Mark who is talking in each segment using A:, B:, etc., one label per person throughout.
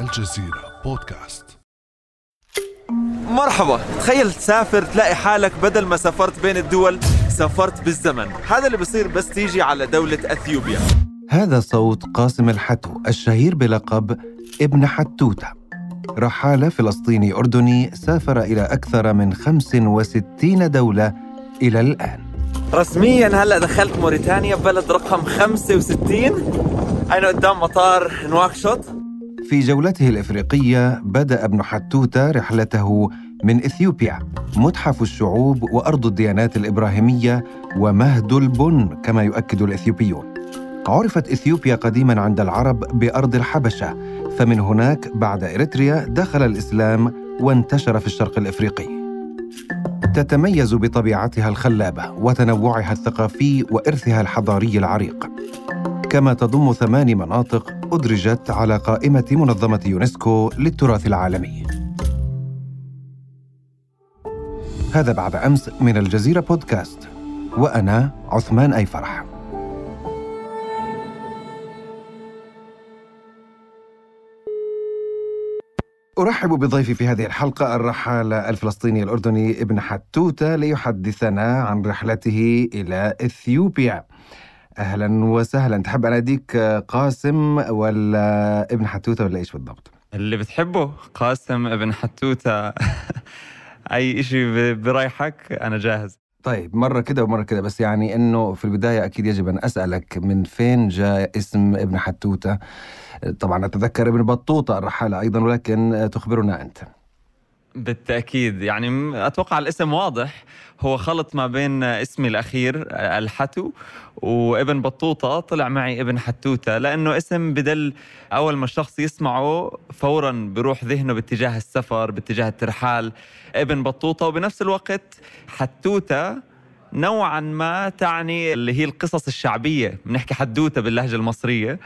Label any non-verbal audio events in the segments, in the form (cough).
A: الجزيرة بودكاست.
B: مرحبا. تخيل تسافر تلاقي حالك بدل ما سافرت بين الدول سافرت بالزمن. هذا اللي بصير بس تيجي على دولة أثيوبيا.
C: هذا صوت قاسم الحتو الشهير بلقب ابن حتوتة. رحالة فلسطيني أردني سافر إلى أكثر من 65 دولة إلى الآن.
B: رسميا هلأ دخلت موريتانيا بلد رقم 65 أنا قدام مطار نواكشوط.
C: في جولته الإفريقية بدأ ابن حتوتة رحلته من إثيوبيا متحف الشعوب وأرض الديانات الإبراهيمية ومهد البن كما يؤكد الإثيوبيون. عرفت إثيوبيا قديما عند العرب بأرض الحبشة فمن هناك بعد إريتريا دخل الإسلام وانتشر في الشرق الإفريقي. تتميز بطبيعتها الخلابة وتنوعها الثقافي وإرثها الحضاري العريق. كما تضم ثمان مناطق أدرجت على قائمة منظمة يونسكو للتراث العالمي. هذا بعد أمس من الجزيرة بودكاست وأنا عثمان أي فرح أرحب بضيفي في هذه الحلقة الرحالة الفلسطيني الأردني ابن حتوتة ليحدثنا عن رحلته إلى إثيوبيا. أهلا وسهلا. تحب أناديك قاسم ولا ابن حتوتة ولا إيش بالضبط؟
B: اللي بتحبه قاسم ابن حتوتة. (laughs) أي إشي برايحك أنا جاهز.
C: طيب مرة كده ومرة كده بس يعني إنه في البداية أكيد يجب أن أسألك من فين جاء اسم ابن حتوتة؟ طبعا أتذكر ابن بطوطة الرحالة أيضا ولكن تخبرنا أنت.
B: بالتأكيد. يعني أتوقع الاسم واضح. هو خلط ما بين اسمي الأخير الحتو وابن بطوطة. طلع معي ابن حتوتة. لأنه اسم بدل أول ما الشخص يسمعه فورا بروح ذهنه باتجاه السفر باتجاه الترحال. ابن بطوطة. وبنفس الوقت حتوتة نوعا ما تعني اللي هي القصص الشعبية. بنحكي حدوتة باللهجة المصرية.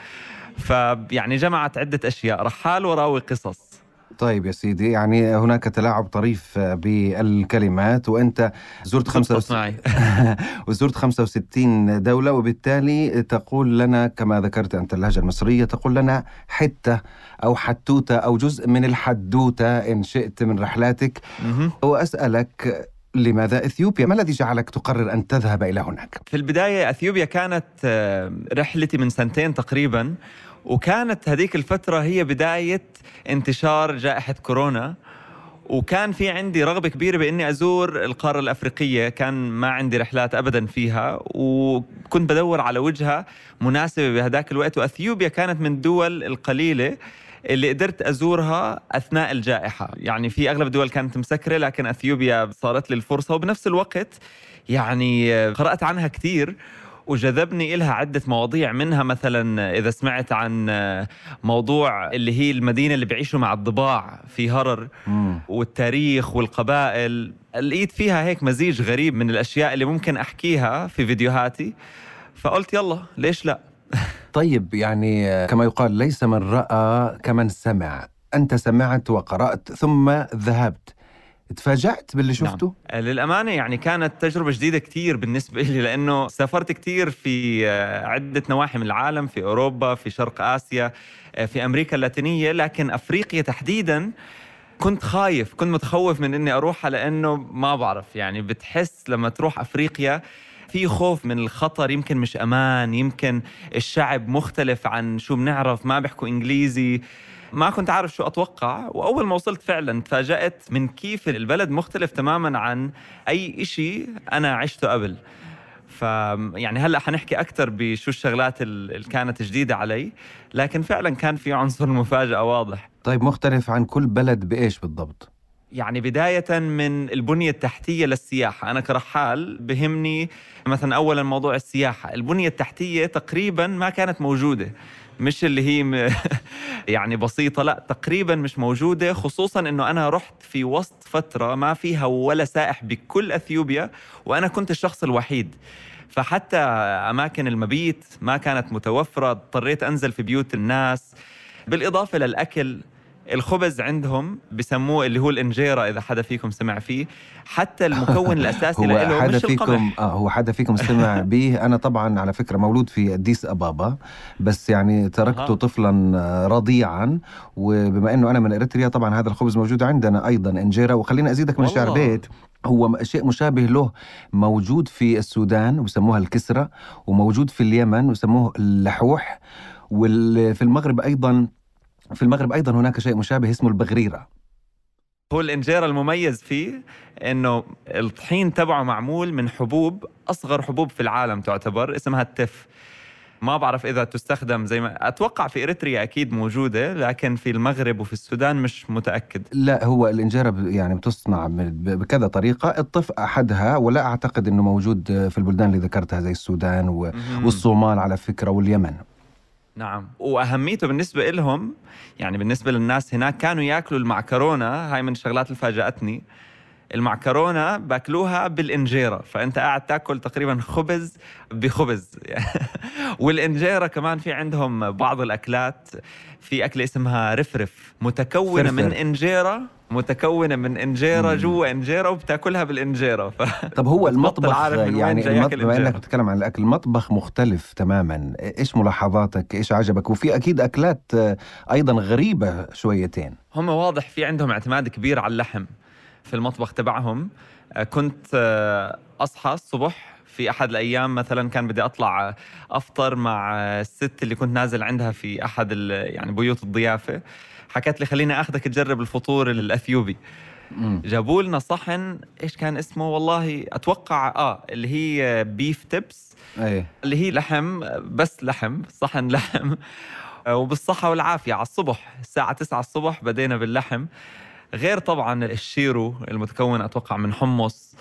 B: فيعني جمعت عدة أشياء. رحال وراوي قصص.
C: طيب يا سيدي يعني هناك تلاعب طريف بالكلمات وأنت زرت خمسة
B: معي (laughs)
C: وزرت 65 دولة وبالتالي تقول لنا كما ذكرت أنت اللهجة المصرية تقول لنا حتة أو حتوتة أو جزء من الحدوتة إن شئت من رحلاتك وأسألك لماذا إثيوبيا؟ ما الذي جعلك تقرر أن تذهب إلى هناك؟
B: في البداية إثيوبيا كانت رحلتي من سنتين تقريبا وكانت هذيك الفترة هي بداية انتشار جائحة كورونا. وكان في عندي رغبة كبيرة بإني أزور القارة الأفريقية. كان ما عندي رحلات ابدا فيها. وكنت بدور على وجهة مناسبة بهذاك الوقت. وأثيوبيا كانت من الدول القليلة اللي قدرت أزورها أثناء الجائحة، يعني في أغلب الدول كانت مسكرة لكن أثيوبيا صارت لي الفرصة. وبنفس الوقت يعني قرأت عنها كثير. وجذبني إلها عدة مواضيع منها مثلا إذا سمعت عن موضوع اللي هي المدينة اللي بيعيشوا مع الضباع في هرر
C: مم.
B: والتاريخ والقبائل. لقيت فيها هيك مزيج غريب من الأشياء اللي ممكن أحكيها في فيديوهاتي فقلت يلا ليش لا؟ (laughs)
C: طيب يعني كما يقال ليس من رأى كمن سمع. أنت سمعت وقرأت ثم ذهبت. تفاجأت باللي شفته؟
B: نعم. للأمانة يعني كانت تجربة جديدة كتير بالنسبة لي لأنه سافرت كتير في عدة نواحي من العالم في أوروبا في شرق آسيا في أمريكا اللاتينية لكن أفريقيا تحديداً كنت خايف كنت متخوف من إني أروحها لأنه ما بعرف يعني بتحس لما تروح أفريقيا في خوف من الخطر يمكن مش أمان يمكن الشعب مختلف عن شو بنعرف ما بيحكوا إنجليزي ما كنت عارف شو أتوقع وأول ما وصلت فعلا تفاجأت من كيف البلد مختلف تماما عن أي إشي أنا عشته قبل. ف يعني هلأ حنحكي أكثر بشو الشغلات اللي كانت جديدة علي لكن فعلا كان في عنصر المفاجاه واضح.
C: طيب مختلف عن كل بلد بإيش بالضبط؟
B: يعني بداية من البنية التحتية للسياحة. أنا كرحال بهمني مثلا أولا موضوع السياحة. البنية التحتية تقريبا ما كانت موجودة. مش اللي هي. (laughs) يعني بسيطة لا تقريبا مش موجودة خصوصا أنه أنا رحت في وسط فترة ما فيها ولا سائح بكل أثيوبيا وأنا كنت الشخص الوحيد فحتى أماكن المبيت ما كانت متوفرة اضطريت أنزل في بيوت الناس بالإضافة للأكل الخبز عندهم بسموه اللي هو الانجيرا إذا حدا فيكم سمع فيه. حتى المكون (laughs) الأساسي
C: هو
B: له
C: حدا
B: مش
C: فيكم
B: القمح
C: آه هو حدا فيكم استمع (laughs) به أنا طبعا على فكرة مولود في أديس أبابا بس يعني تركته
B: أها.
C: طفلا آه، رضيعا. وبما إنه أنا من إريتريا طبعا هذا الخبز موجود عندنا أيضا انجيرا وخليني أزيدك من شعر. بيت. هو شيء مشابه له موجود في السودان وسموها الكسرة وموجود في اليمن وسموه اللحوح. وفي المغرب أيضا في المغرب أيضا هناك شيء مشابه اسمه البغريرة.
B: هو الانجيرا المميز فيه إنه الطحين تبعه معمول من حبوب أصغر حبوب في العالم تعتبر اسمها التف. ما بعرف إذا تستخدم زي ما أتوقع في إريتريا أكيد موجودة لكن في المغرب وفي السودان مش متأكد.
C: لا هو الانجيرا ب- يعني بتصنع بكذا طريقة. الطف أحدها ولا أعتقد إنه موجود في البلدان اللي ذكرتها زي السودان. والصومال على فكرة واليمن.
B: نعم. وأهميته بالنسبة لهم يعني بالنسبة للناس هناك كانوا ياكلوا المعكرونة هاي من الشغلات اللي فاجأتني. المعكرونة بأكلوها بالإنجيرة فأنت قاعد تأكل تقريبا خبز بخبز. (laughs) والإنجيرة كمان في عندهم بعض الأكلات في أكلة اسمها رفرف متكونة من
C: فرفر.
B: إنجيرة متكونة من
C: إنجيرة.
B: جوا إنجيرة وبتأكلها بالإنجيرة. ف... (laughs)
C: طب هو المطبخ
B: من
C: يعني
B: جاي
C: المط...
B: ياكل
C: بما. إنك بتتكلم عن الأكل المطبخ مختلف تماما. إيش ملاحظاتك؟ إيش عجبك؟ وفي أكيد أكلات آه، أيضا غريبة شويتين.
B: هم واضح في عندهم اعتماد كبير على اللحم. في المطبخ تبعهم. آه، كنت آه، أصحى الصبح في أحد الأيام مثلا كان بدي أطلع آه، أفطر مع الست اللي كنت نازل عندها في أحد يعني بيوت الضيافة. حكت لي خليني آخذك تجرب الفطور
C: الأثيوبي.
B: جابوا لنا صحن إيش كان اسمه؟ والله أتوقع آه اللي هي beef tibs
C: إيه
B: اللي هي لحم بس لحم صحن لحم. (laughs) وبالصحة والعافية. على الصبح الساعة 9 الصبح بدينا باللحم. غير طبعا الشيرو المتكون أتوقع من حمص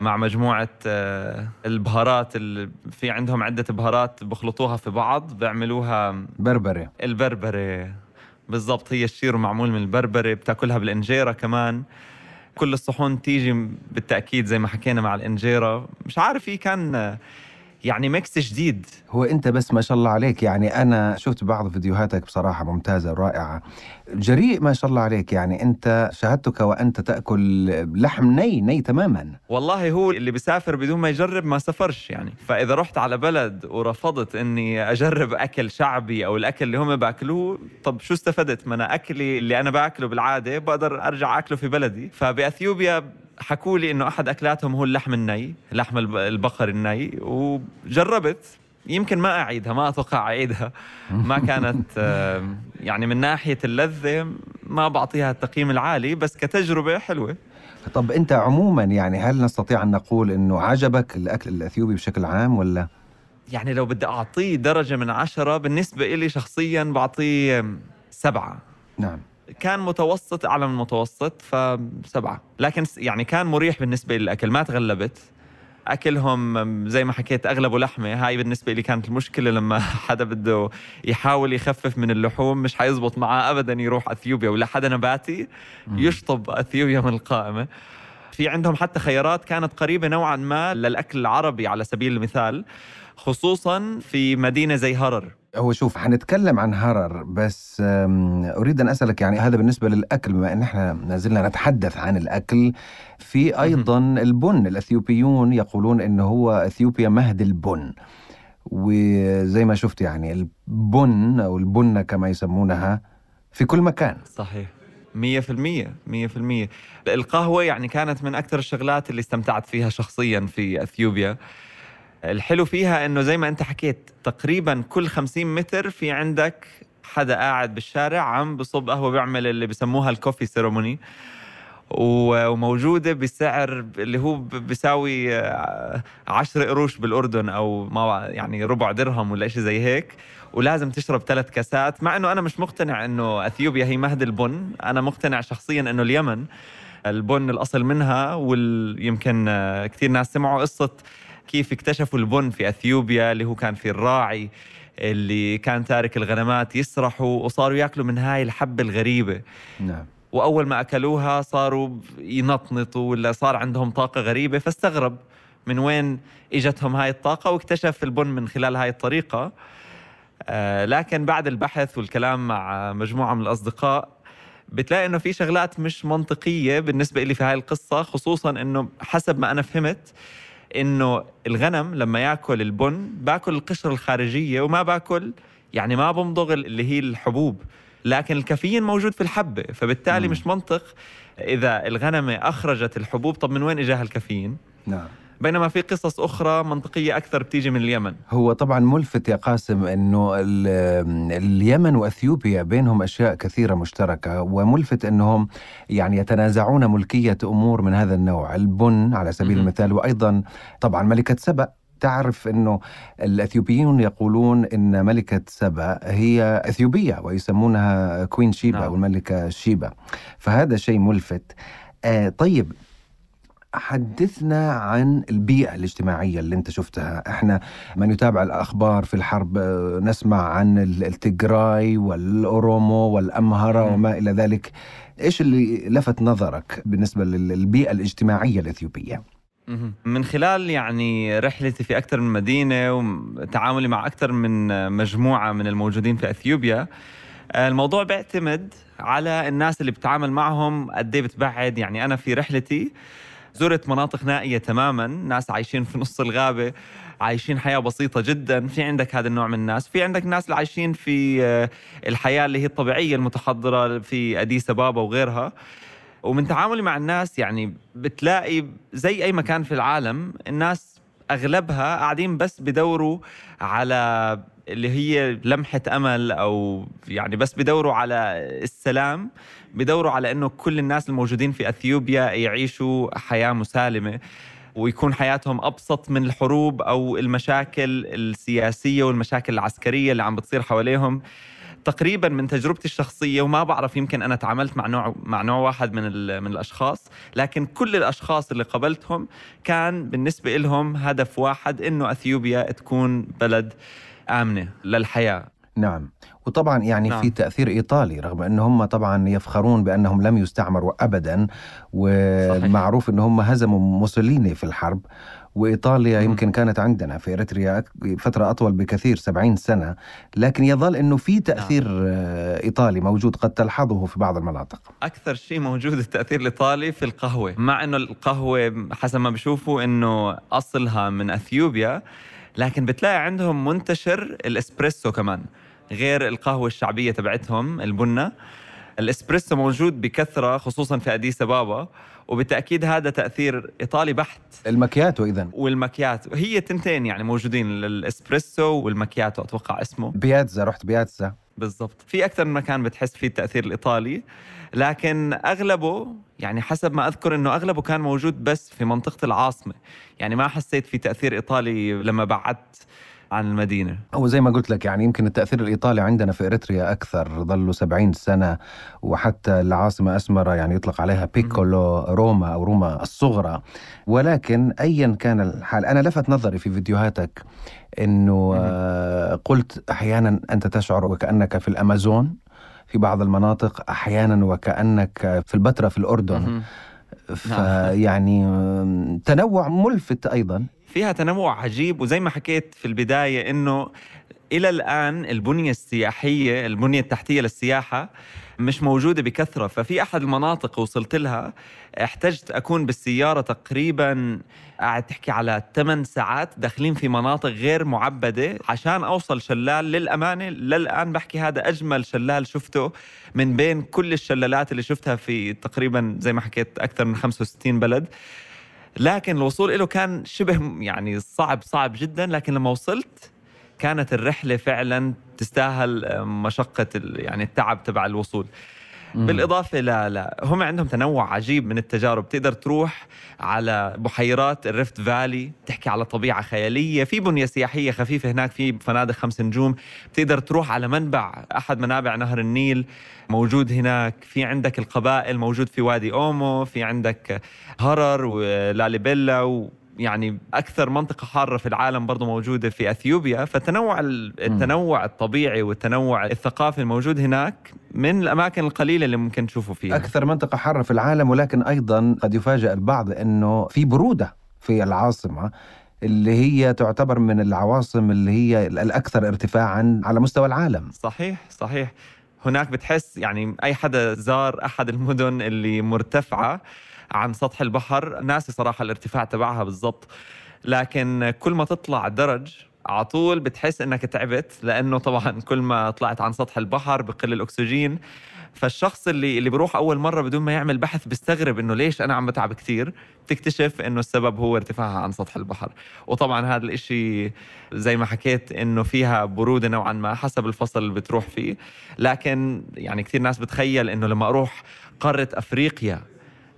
B: مع مجموعة آه، البهارات اللي في عندهم عدة بهارات بخلطوها في بعض بيعملوها
C: بربره
B: البربرة بالضبط هي الشيرو معمول من البربرة بتأكلها بالإنجيرة كمان. كل الصحون تيجي بالتأكيد زي ما حكينا مع الإنجيرة. مش عارف إيه كان يعني mix جديد.
C: هو أنت بس ما شاء الله عليك يعني أنا شفت بعض فيديوهاتك بصراحة ممتازة ورائعه جريء ما شاء الله عليك يعني أنت شاهدتك وأنت تأكل لحم ني ني تماما.
B: والله هو اللي بيسافر بدون ما يجرب ما سافرش يعني. فإذا رحت على بلد ورفضت إني أجرب أكل شعبي أو الأكل اللي هم باكلوه طب شو استفدت؟ ما أنا أكلي اللي أنا بأكله بالعادة بقدر أرجع أكله في بلدي. فبأثيوبيا حكوا لي إنه أحد أكلاتهم هو اللحم الني لحم الب- البقر الني وجربت. يمكن ما أعيدها ما أتوقع أعيدها. ما (laughs) كانت يعني من ناحية اللذة ما بعطيها التقييم العالي بس كتجربة حلوة.
C: طب أنت عموما يعني هل نستطيع أن نقول إنه عجبك الأكل الأثيوبي بشكل عام ولا؟
B: يعني لو بدي أعطيه درجة من عشرة بالنسبة إلي شخصيا بعطيه سبعة.
C: نعم.
B: كان متوسط أعلى من المتوسط فسبعة. لكن يعني كان مريح بالنسبة لي الأكل ما تغلبت. أكلهم زي ما حكيت أغلبه لحمة. هاي بالنسبة لي كانت المشكلة لما (laughs) حدا بده يحاول يخفف من اللحوم مش حيزبط معاه أبدا يروح أثيوبيا ولا حدا نباتي يشطب أثيوبيا من القائمة. في عندهم حتى خيارات كانت قريبة نوعا ما للأكل العربي على سبيل المثال خصوصا في مدينة زي هرر.
C: هو شوف حنتكلم عن هرر بس أريد أن أسألك يعني هذا بالنسبة للأكل بما إن إحنا ما زلنا نتحدث عن الأكل في أيضا البن الأثيوبيون يقولون انه هو أثيوبيا مهد البن وزي ما شفت يعني البن أو البنة كما يسمونها في كل مكان.
B: صحيح. مية في المية مية في المية. القهوة يعني كانت من أكثر الشغلات اللي استمتعت فيها شخصيا في أثيوبيا. الحلو فيها أنه زي ما أنت حكيت تقريبا كل خمسين متر في عندك حدا قاعد بالشارع عم بصب قهوة بيعمل اللي بسموها الكوفي سيرموني وموجودة بسعر اللي هو بيساوي آه، عشر قروش بالأردن أو ما يعني ربع درهم ولا إشي زي هيك ولازم تشرب ثلاث كاسات. مع إنه أنا مش مقتنع إنه أثيوبيا هي مهد البن أنا مقتنع شخصيا إنه اليمن البن الأصل منها ويمكن كثير ناس سمعوا قصة كيف اكتشفوا البن في أثيوبيا اللي هو كان في الراعي اللي كان تارك الغنمات يسرحوا وصاروا ياكلوا من هاي الحبة الغريبة.
C: نعم.
B: وأول ما أكلوها صاروا ينطنطوا ولا صار عندهم طاقة غريبة فاستغرب من وين إجتهم هاي الطاقة واكتشف البن من خلال هاي الطريقة. آه، لكن بعد البحث والكلام مع مجموعة من الأصدقاء بتلاقي إنه في شغلات مش منطقية بالنسبة لي في هاي القصة خصوصا إنه حسب ما أنا فهمت إنه الغنم لما يأكل البن بأكل القشرة الخارجية وما بأكل يعني ما بمضغ اللي هي الحبوب لكن الكافيين موجود في الحبة فبالتالي
C: مم.
B: مش منطق إذا الغنمة أخرجت الحبوب طب من وين إجاها الكافيين
C: نعم
B: بينما في قصص أخرى منطقية أكثر بتيجي من اليمن.
C: هو طبعا ملفت يا قاسم إنه ال- اليمن وأثيوبيا بينهم أشياء كثيرة مشتركة وملفت إنهم يعني يتنازعون ملكية أمور من هذا النوع، البن على سبيل. المثال وأيضا طبعا ملكة سبأ. تعرف إنه الأثيوبيون يقولون إن ملكة سبأ هي أثيوبية ويسمونها كوين شيبا
B: نعم.
C: أو الملكة شيبا فهذا شيء ملفت. آه طيب حدثنا عن البيئة الاجتماعية اللي انت شفتها إحنا من يتابع الأخبار في الحرب آه، نسمع عن ال- التجراي والأورومو والأمهرة. وما إلى ذلك إيش اللي لفت نظرك بالنسبة لل- للبيئة الاجتماعية الإثيوبية.
B: من خلال يعني رحلتي في أكثر من مدينة وتعاملي مع أكثر من مجموعة من الموجودين في أثيوبيا الموضوع بيعتمد على الناس اللي بتعامل معهم قد إيه بتبعد يعني أنا في رحلتي زرت مناطق نائية تماما. ناس عايشين في نص الغابة عايشين حياة بسيطة جدا. في عندك هذا النوع من الناس. في عندك ناس اللي عايشين في آه، الحياة اللي هي الطبيعية المتحضرة في أديس أبابا وغيرها. ومن تعاملي مع الناس يعني بتلاقي زي أي مكان في العالم الناس أغلبها قاعدين بس بدوروا على اللي هي لمحة أمل أو يعني بس بدوروا على السلام بدوروا على أنه كل الناس الموجودين في أثيوبيا يعيشوا حياة مسالمة ويكون حياتهم أبسط من الحروب أو المشاكل السياسية والمشاكل العسكرية اللي عم بتصير حواليهم. تقريبا من تجربتي الشخصية وما بعرف يمكن أنا تعاملت مع نوع مع نوع واحد من من الأشخاص لكن كل الأشخاص اللي قابلتهم كان بالنسبة لهم هدف واحد إنه أثيوبيا تكون بلد آمنة للحياة.
C: نعم. وطبعا يعني
B: نعم.
C: في تأثير إيطالي رغم أن هم طبعا يفخرون بأنهم لم يستعمروا أبدا ومعروف أن هم هزموا موسوليني في الحرب وإيطاليا
B: مم.
C: يمكن كانت عندنا في إريتريا فترة أطول بكثير 70 سنة. لكن يظل أنه في تأثير آه، إيطالي موجود قد تلحظه في بعض المناطق.
B: أكثر شيء موجود (laughs) التاثير الايطالي في القهوة. مع إنه القهوة حسب ما بشوفوا إنه أصلها من أثيوبيا لكن بتلاقي عندهم منتشر الإسبريسو كمان غير القهوة الشعبية تبعتهم البنه الإسبريسو موجود بكثرة خصوصا في أديس أبابا وبالتأكيد هذا تأثير إيطالي بحت.
C: المكياتو إذا
B: والمكياتو هي تنتين يعني موجودين الإسبريسو والمكياتو أتوقع اسمه.
C: بياتزا رحت بياتزا.
B: بالضبط. في أكثر من مكان بتحس فيه التأثير الإيطالي لكن أغلبه يعني حسب ما أذكر إنه أغلبه كان موجود بس في منطقة العاصمة. يعني ما حسيت في تأثير إيطالي لما بعدت عن المدينة.
C: هو زي ما قلت لك يعني يمكن التأثير الإيطالي عندنا في إريتريا أكثر ظلوا 70 سنة وحتى العاصمة أسمرة يعني يطلق عليها بيكولو روما أو روما الصغرى. ولكن أيا كان الحال أنا لفت نظري في فيديوهاتك أنه. آه، قلت أحيانا أنت تشعر وكأنك في الأمازون في بعض المناطق أحيانا وكأنك في البتراء في الأردن. فيعني آم، تنوع ملفت أيضا.
B: فيها تنوع عجيب وزي ما حكيت في البداية إنه إلى الآن البنية السياحية البنية التحتية للسياحة مش موجودة بكثرة. ففي أحد المناطق وصلت لها احتجت أكون بالسيارة تقريبا قاعد تحكي على 8 ساعات داخلين في مناطق غير معبدة عشان أوصل شلال للأمانة. للآن بحكي هذا أجمل شلال شفته من بين كل الشلالات اللي شفتها في تقريبا زي ما حكيت أكثر من 65 بلد. لكن الوصول له كان شبه يعني صعب صعب جدا لكن لما وصلت كانت الرحلة فعلا تستاهل مشقة ال- يعني التعب تبع الوصول. بالإضافة لا لا هم عندهم تنوع عجيب من التجارب. تقدر تروح على بحيرات الريفت فالي تحكي على طبيعة خيالية. في بنية سياحية خفيفة هناك في فنادق خمس نجوم. بتقدر تروح على منبع أحد منابع نهر النيل موجود هناك. في عندك القبائل موجود في وادي أومو. في عندك هرر ولاليبيلا و يعني أكثر منطقة حارة في العالم برضو موجودة في أثيوبيا. فتنوع ال- التنوع الطبيعي والتنوع الثقافي الموجود هناك من الأماكن القليلة اللي ممكن تشوفوا فيها.
C: أكثر منطقة حارة في العالم ولكن أيضا قد يفاجأ البعض أنه في برودة في العاصمة اللي هي تعتبر من العواصم اللي هي الأكثر ارتفاعا على مستوى العالم.
B: صحيح صحيح. هناك بتحس يعني أي حدا زار أحد المدن اللي مرتفعة عن سطح البحر. ناسي صراحة الارتفاع تبعها بالضبط لكن كل ما تطلع درج على طول بتحس إنك تعبت لأنه طبعا كل ما طلعت عن سطح البحر بقل الأكسجين. فالشخص اللي اللي بيروح أول مرة بدون ما يعمل بحث بيستغرب إنه ليش أنا عم بتعب كثير بتكتشف إنه السبب هو ارتفاعها عن سطح البحر. وطبعا هذا الإشي زي ما حكيت إنه فيها برودة نوعا ما حسب الفصل اللي بتروح فيه. لكن يعني كثير ناس بتخيل إنه لما أروح قارة أفريقيا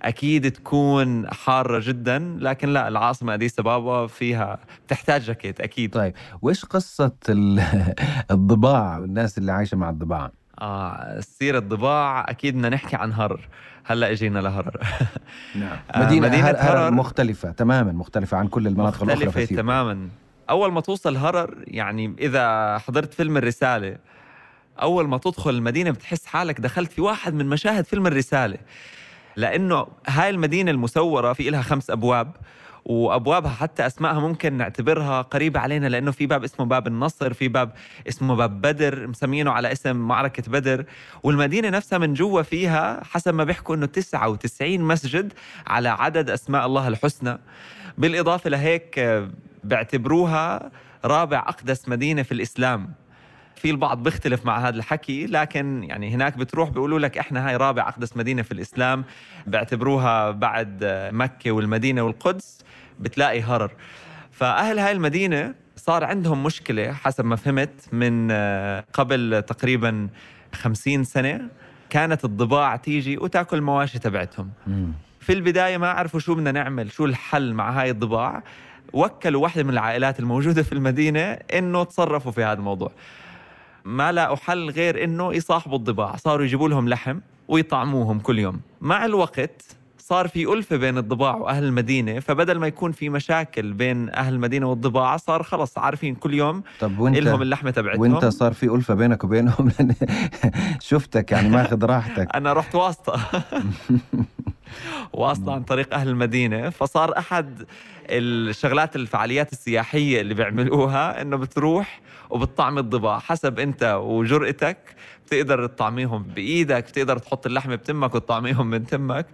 B: أكيد تكون حارة جدا لكن لا العاصمة أديس أبابا فيها بتحتاج جاكيت أكيد.
C: طيب وإيش قصة ال- (laughs) الضباع والناس اللي عايشة مع الضباع؟
B: آه سيرة الضباع أكيد بدنا نحكي عن هرر. هلأ إجينا لهرر. (laughs)
C: نعم.
B: آه، مدينة,
C: مدينة هرر
B: هرر.
C: مختلفة تماما مختلفة عن كل المناطق الأخرى
B: مختلفة
C: أثيوبيا.
B: تماما. أول ما توصل هرر يعني إذا حضرت فيلم الرسالة أول ما تدخل المدينة بتحس حالك دخلت في واحد من مشاهد فيلم الرسالة. لأنه هاي المدينة المسورة في لها خمس أبواب وأبوابها حتى أسمائها ممكن نعتبرها قريبة علينا لأنه في باب اسمه باب النصر في باب اسمه باب بدر مسمينه على اسم معركة بدر. والمدينة نفسها من جوا فيها حسب ما بيحكوا إنه 99 مسجد على عدد أسماء الله الحسنى. بالإضافة لهيك آه، بيعتبروها رابع أقدس مدينة في الإسلام. في البعض بيختلف مع هذا الحكي لكن يعني هناك بتروح بيقولوا لك إحنا هاي رابع أقدس مدينة في الإسلام بيعتبروها بعد مكة والمدينة والقدس بتلاقي هرر. فأهل هاي المدينة صار عندهم مشكلة حسب ما فهمت من آه، قبل تقريبا خمسين سنة كانت الضباع تيجي وتاكل المواشي تبعتهم. في البداية ما عرفوا شو بدنا نعمل شو الحل مع هاي الضباع. وكلوا واحدة من العائلات الموجودة في المدينة إنه تصرفوا في هذا الموضوع. ما لقوا حل غير إنه يصاحبوا الضباع. صاروا يجيبوا لهم لحم ويطعموهم كل يوم. مع الوقت صار في ألفة بين الضباع وأهل المدينة فبدل ما يكون في مشاكل بين أهل المدينة والضباع صار خلص عارفين كل يوم
C: طب وانت
B: إلهم اللحمة تبعتهم.
C: وانت صار في ألفة بينك وبينهم؟ (laughs) شفتك يعني ماخذ راحتك.
B: أنا رحت واسطة. (laughs) واسطه عن طريق أهل المدينة فصار أحد الشغلات الفعاليات السياحية اللي بيعملوها إنه بتروح وبتطعم الضباع. حسب أنت وجرأتك بتقدر تطعميهم بإيدك بتقدر تحط اللحمة بتمك وتطعميهم من تمك.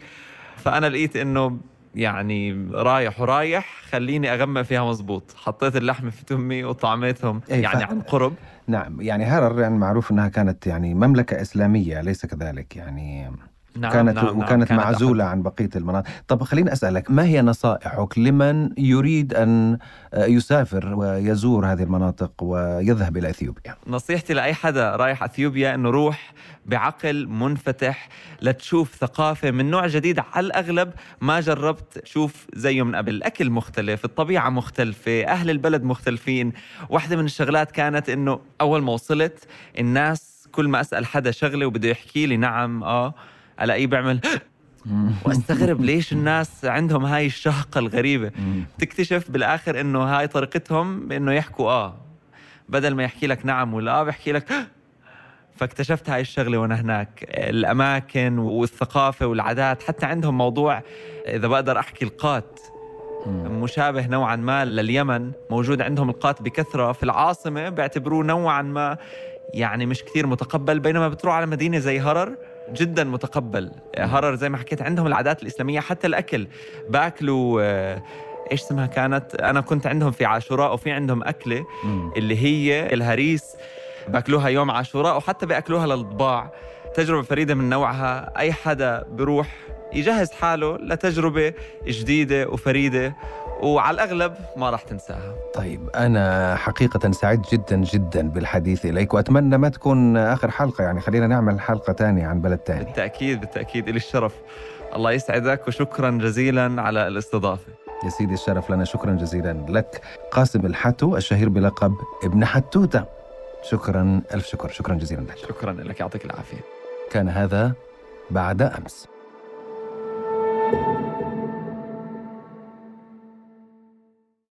B: فأنا لقيت إنه يعني رايح ورايح خليني اغمى فيها مزبوط حطيت اللحمة في تمي وطعميتهم
C: إيه،
B: يعني
C: ف-
B: عن قرب.
C: نعم يعني هرر يعني معروف أنها كانت يعني مملكة إسلامية أليس كذلك يعني
B: نعم
C: كانت
B: نعم نعم
C: وكانت
B: كانت
C: معزولة عن بقية المناطق. طب خليني أسألك ما هي نصائحك لمن يريد أن يسافر ويزور هذه المناطق ويذهب إلى أثيوبيا؟
B: نصيحتي لأي حدا رايح أثيوبيا إنه روح بعقل منفتح لتشوف ثقافة من نوع جديد. على الأغلب ما جربت تشوف زيه من قبل. الأكل مختلف الطبيعة مختلفة أهل البلد مختلفين. واحدة من الشغلات كانت إنه أول ما وصلت الناس كل ما أسأل حدا شغلة وبده يحكي لي نعم آه. ألاقيه بيعمل وأستغرب ليش الناس عندهم هاي الشهقة الغريبة. تكتشف بالآخر إنه هاي طريقتهم بانه يحكوا آه بدل ما يحكي لك نعم ولا آه بيحكي لك فاكتشفت هاي الشغلة وأنا هناك. الأماكن والثقافة والعادات حتى عندهم موضوع إذا بقدر أحكي القات. مشابه نوعا ما لليمن موجود عندهم القات بكثرة. في العاصمة بيعتبروه نوعا ما يعني مش كثير متقبل بينما بتروح على مدينة زي هرر جدا متقبل. هرر زي ما حكيت عندهم العادات الإسلامية حتى الأكل. باكلوا آه، إيش اسمها كانت؟ أنا كنت عندهم في عاشوراء وفي عندهم أكلة
C: مم.
B: اللي هي الهريس. باكلوها يوم عاشوراء وحتى بيأكلوها للضباع. تجربة فريدة من نوعها. أي حدا بيروح يجهز حاله لتجربة جديدة وفريدة. وعلى الأغلب ما راح تنساها.
C: طيب أنا حقيقة سعيد جدا جدا بالحديث إليك وأتمنى ما تكون آخر حلقة يعني خلينا نعمل حلقة تانية عن بلد تاني.
B: بالتأكيد بالتأكيد لي الشرف. الله يسعدك وشكرا جزيلا على الاستضافة.
C: يا سيدي الشرف لنا شكرا جزيلا لك. قاسم الحتو الشهير بلقب ابن حتوتة. شكرا ألف شكر شكرا جزيلا لك.
B: شكرا لك يعطيك العافية.
C: كان هذا بعد أمس.